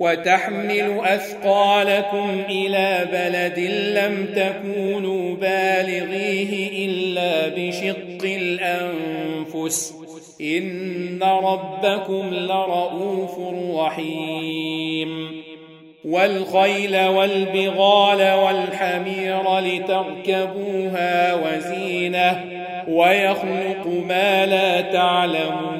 وتحمل أثقالكم إلى بلد لم تكونوا بالغيه إلا بشق الأنفس. إن ربكم لرؤوف رحيم. والخيل والبغال والحمير لتركبوها وزينة. ويخلق ما لا تعلمون.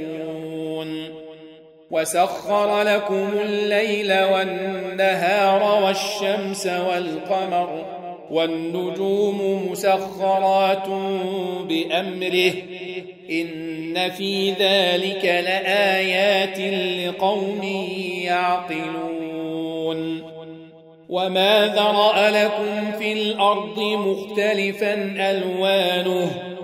وسخر لكم الليل والنهار والشمس والقمر والنجوم مسخرات بأمره إن في ذلك لآيات لقوم يعقلون وما ذرأ لكم في الأرض مختلفا ألوانه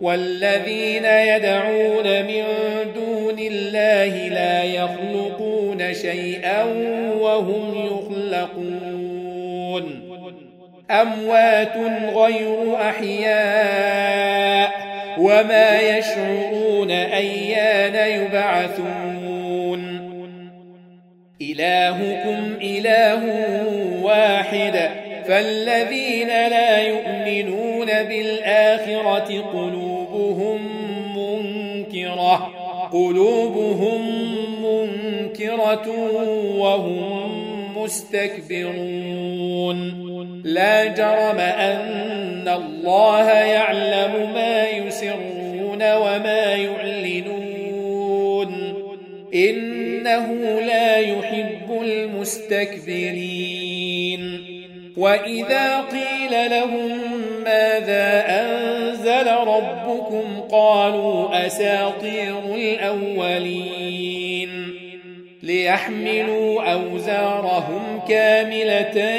والذين يدعون من دون الله لا يخلقون شيئا وهم يخلقون. أموات غير أحياء وما يشعرون أيان يبعثون. إلهكم إله واحد فالذين لا يؤمنون بالآخرة قلوبهم منكرة. قلوبهم منكرة وهم مستكبرون. لا جرم أن الله يعلم ما يسرون وما يعلنون. إنه لا يحب المستكبرين. وإذا قيل لهم ماذا أنزل ربكم قالوا أساطير الأولين. ليحملوا أوزارهم كاملة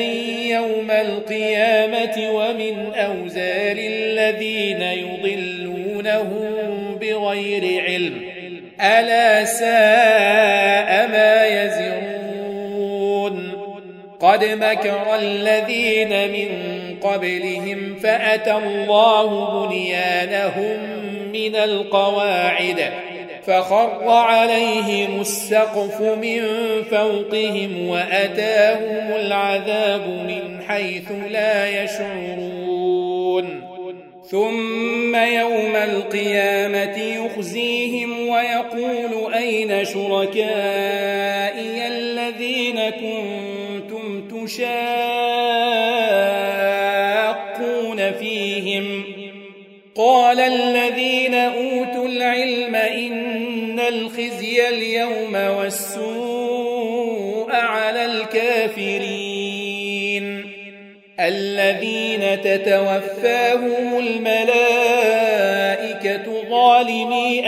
يوم القيامة ومن أوزار الذين يضلونهم بغير علم. ألا ساء قد مكر الذين من قبلهم فأتى الله بنيانهم من القواعد فخر عليهم السقف من فوقهم وأتاهم العذاب من حيث لا يشعرون ثم يوم القيامة يخزيهم ويقول أين شركائي كنتم تشاقون فيهم قال الذين أوتوا العلم إن الخزي اليوم والسوء على الكافرين الذين تتوفاهم الملائكة ظالمي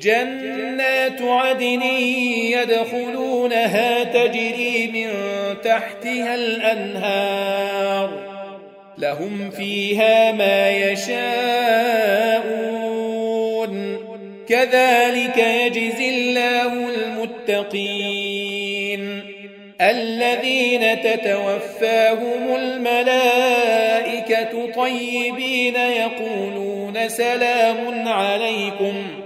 جنات عدن يدخلونها تجري من تحتها الأنهار. لهم فيها ما يشاءون. كذلك يجزي الله المتقين. الذين تتوفاهم الملائكة طيبين يقولون سلام عليكم.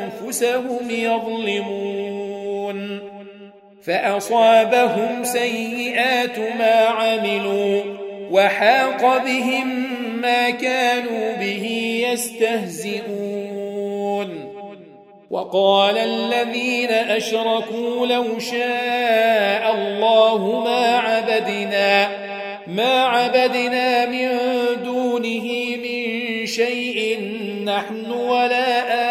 يظلمون فأصابهم سيئات ما عملوا وحاق بهم ما كانوا به يستهزئون وقال الذين أشركوا لو شاء الله ما عبدنا ما عبدنا من دونه من شيء نحن ولا آباؤنا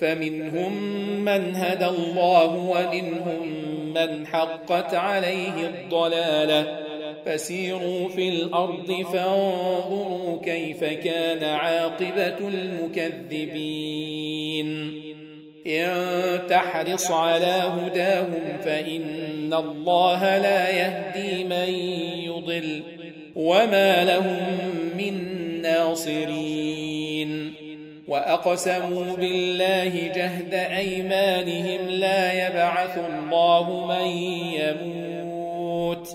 فمنهم من هدى الله ومنهم من حقت عليه الضلالة. فسيروا في الأرض فانظروا كيف كان عاقبة المكذبين. إن تحرص على هداهم فإن الله لا يهدي من يضل. وما لهم من ناصرين. وأقسموا بالله جهد أيمانهم لا يبعث الله من يموت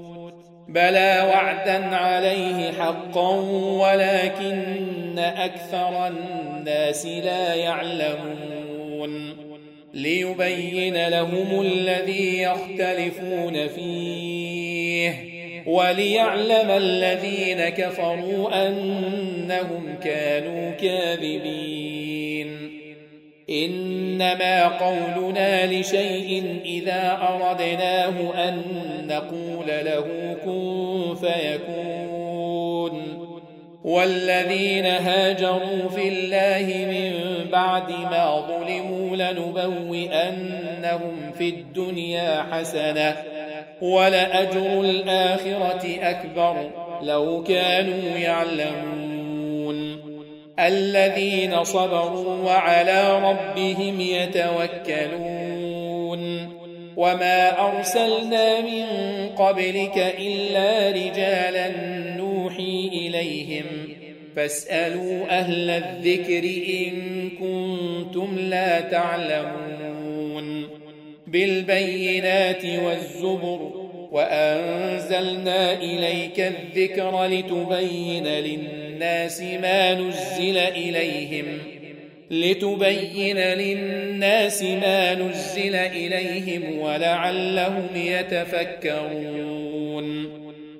بلى وعدا عليه حقا ولكن أكثر الناس لا يعلمون ليبين لهم الذي يختلفون فيه وليعلم الذين كفروا أنهم كانوا كاذبين. إنما قولنا لشيء إذا أردناه أن نقول له كن فيكون. والذين هاجروا في الله من بعد ما ظلموا لنبوئنهم في الدنيا حسنة ولأجر الآخرة أكبر لو كانوا يعلمون. الذين صبروا وعلى ربهم يتوكلون. وما أرسلنا من قبلك إلا رجالا نوحي إليهم. فاسألوا أهل الذكر إن كنتم لا تعلمون. بالبينات والزبر وأنزلنا إليك الذكر لتبين للناس ما نزل إليهم لتبين للناس ما نزل إليهم ولعلهم يتفكرون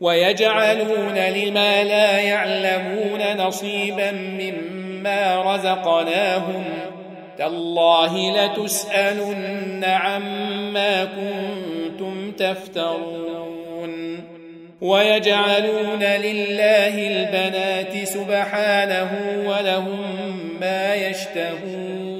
ويجعلون لما لا يعلمون نصيبا مما رزقناهم تالله لتسألن عما كنتم تفترون ويجعلون لله البنات سبحانه ولهم ما يشتهون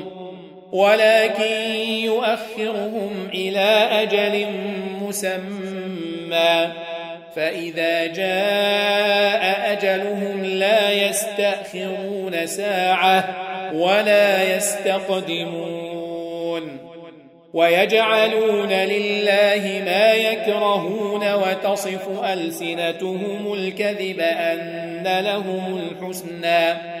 ولكن يؤخرهم إلى أجل مسمى. فإذا جاء أجلهم لا يستأخرون ساعة ولا يستقدمون. ويجعلون لله ما يكرهون وتصف ألسنتهم الكذب أن لهم الحسنى.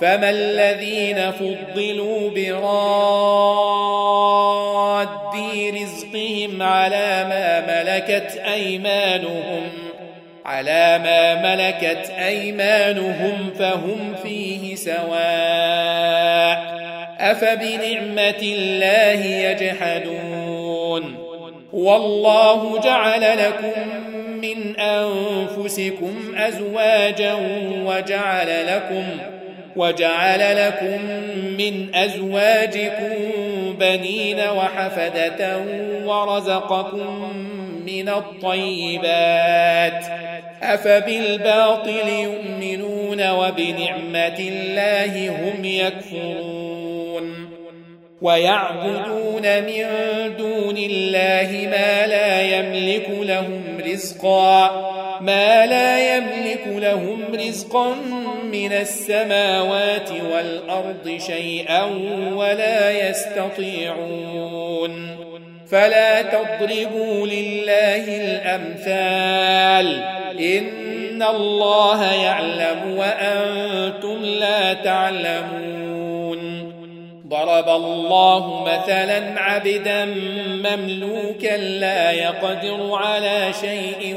فما الذين فضلوا براد رزقهم على ما ملكت أيمانهم على ما ملكت أيمانهم فهم فيه سواء. أفبنعمة الله يجحدون؟ والله جعل لكم من أنفسكم أزواجا وجعل لكم وجعل لكم من أزواجكم بنين وحفدة ورزقكم من الطيبات أفبالباطل يؤمنون وبنعمة الله هم يكفرون ويعبدون من دون الله ما لا يملك لهم رزقا ما لا يملك لهم رزقا من السماوات والأرض شيئا ولا يستطيعون. فلا تضربوا لله الأمثال. إن الله يعلم وأنتم لا تعلمون. ضرب الله مثلا عبدا مملوكا لا يقدر على شيء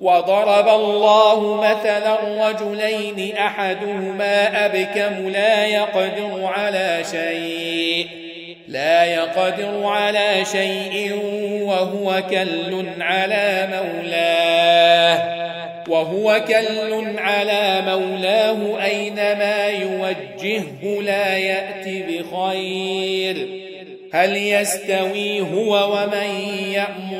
وضرب الله مثلا رجلين أحدهما أبكم لا يقدر على شيء لا يقدر على شيء وهو كل على مولاه وهو كل على مولاه أينما يوجهه لا يأت بخير هل يستوي هو ومن يأمر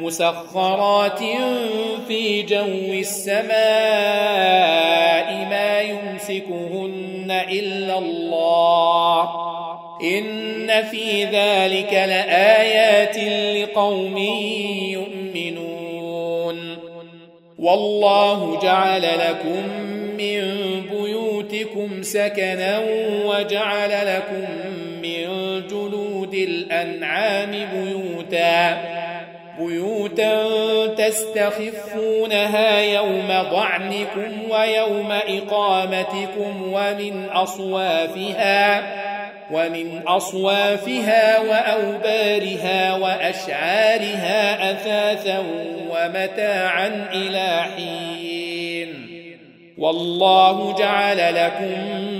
مسخرات في جو السماء ما يمسكهن إلا الله. إن في ذلك لآيات لقوم يؤمنون. والله جعل لكم من بيوتكم سكنا وجعل لكم من جلود الأنعام بيوتا. بيوتا تستخفونها يوم ضعنكم ويوم إقامتكم ومن أصوافها ومن أصوافها وأوبارها وأشعارها أثاثا ومتاعا إلى حين. والله جعل لكم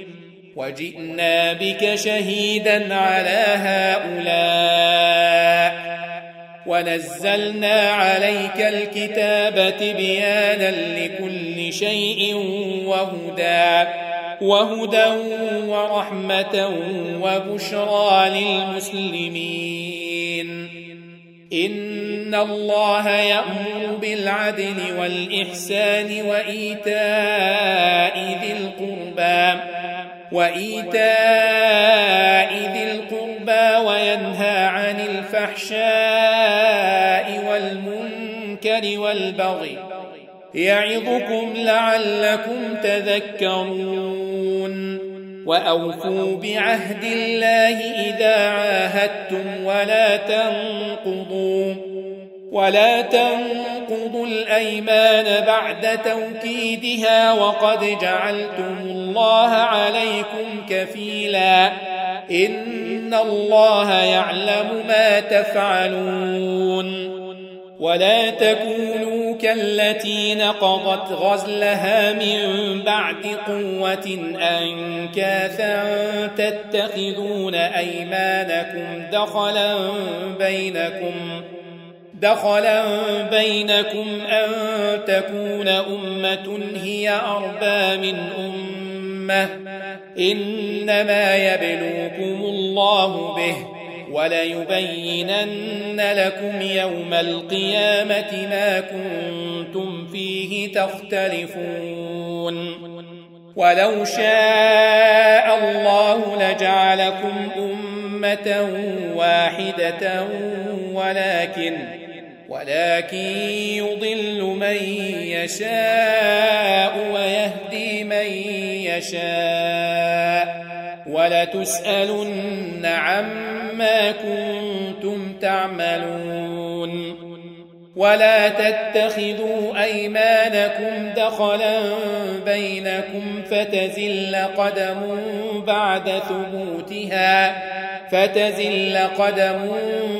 وجئنا بك شهيدا على هؤلاء. ونزلنا عليك الكتاب تبيانا لكل شيء وهدى وهدى ورحمة وبشرى للمسلمين. إن الله يأمر بالعدل والإحسان وإيتاء ذي القربى. وإيتاء ذي القربى وينهى عن الفحشاء والمنكر والبغي يعظكم لعلكم تذكرون وأوفوا بعهد الله إذا عاهدتم ولا تنقضوا ولا تنقضوا الأيمان بعد توكيدها وقد جعلتم الله عليكم كفيلا. إن الله يعلم ما تفعلون. ولا تكونوا كالتي نقضت غزلها من بعد قوة أنكاثا تتخذون أيمانكم دخلا بينكم. دخلا بينكم أن تكون أمة هي أربى من أمة. إنما يبلوكم الله به وليبينن لكم يوم القيامة ما كنتم فيه تختلفون. ولو شاء الله لجعلكم أمة واحدة ولكن ولكن يضل من يشاء ويهدي من يشاء. ولتسألن عما كنتم تعملون. ولا تتخذوا أيمانكم دخلا بينكم فتزل قدم بعد ثبوتها. فتزل قدم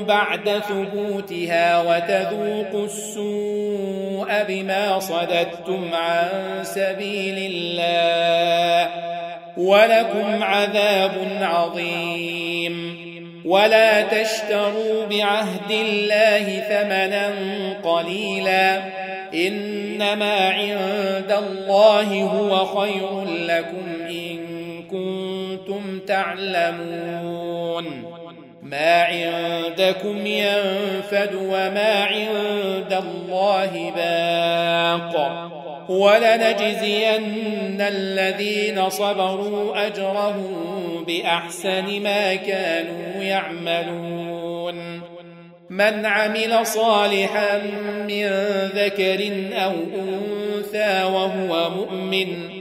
بعد ثبوتها وتذوقوا السوء بما صددتم عن سبيل الله ولكم عذاب عظيم. ولا تشتروا بعهد الله ثمنا قليلا. إنما عند الله هو خير لكم إن كنتم تعلمون. ما عندكم ينفد وما عند الله باق. ولنجزين الذين صبروا أجرهم بأحسن ما كانوا يعملون. من عمل صالحا من ذكر أو أنثى وهو مؤمن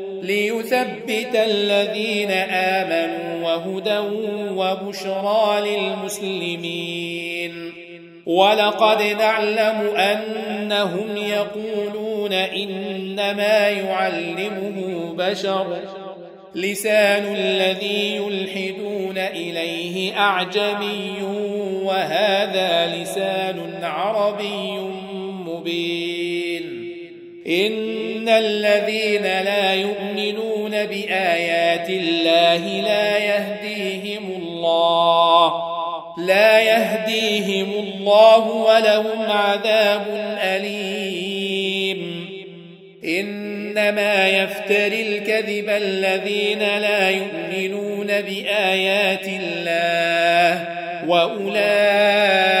ليثبت الذين آمنوا وهدى وبشرى للمسلمين. ولقد نعلم أنهم يقولون إنما يعلمه بشر. لسان الذي يلحدون إليه أعجمي وهذا لسان عربي مبين. إن الذين لا يؤمنون بآيات الله لا يهديهم الله لا يهديهم الله ولهم عذاب أليم. إنما يفتري الكذب الذين لا يؤمنون بآيات الله وأولئك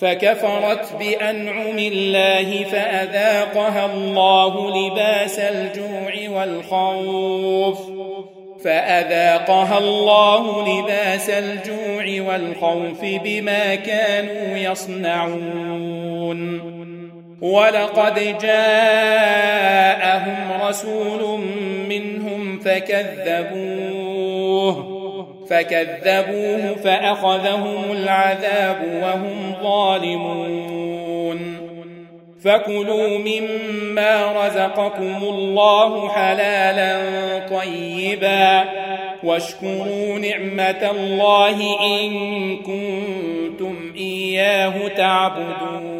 فكفرت بأنعم الله فأذاقها الله لباس الجوع والخوف. فأذاقها الله لباس الجوع والخوف بما كانوا يصنعون. ولقد جاءهم رسول منهم فكذبوه فكذبوه فأخذهم العذاب وهم ظالمون. فكلوا مما رزقكم الله حلالا طيبا. واشكروا نعمة الله إن كنتم إياه تعبدون.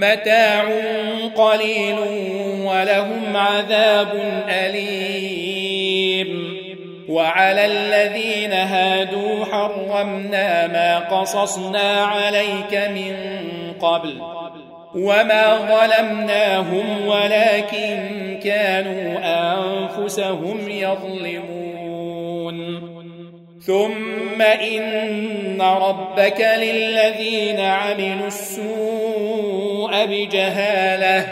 متاع قليل ولهم عذاب أليم. وعلى الذين هادوا حرمنا ما قصصنا عليك من قبل وما ظلمناهم ولكن كانوا أنفسهم يظلمون. ثم إن ربك للذين عملوا السوء بجهالة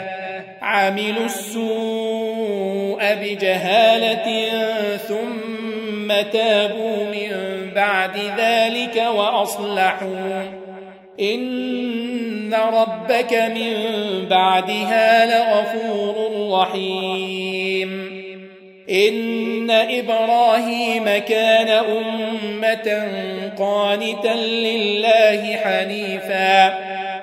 عملوا السوء بجهالة ثم تابوا من بعد ذلك وأصلحوا. إن ربك من بعدها لغفور رحيم. إن إبراهيم كان أمة قانتا لله حنيفا.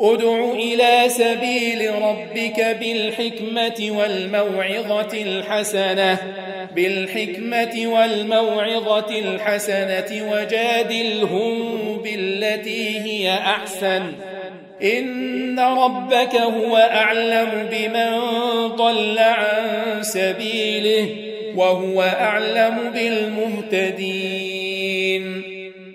ادع إلى سبيل ربك بالحكمة والموعظة الحسنة بالحكمة والموعظة الحسنة وجادلهم بالتي هي أحسن. إن ربك هو أعلم بمن ضل عن سبيله وهو أعلم بالمهتدين.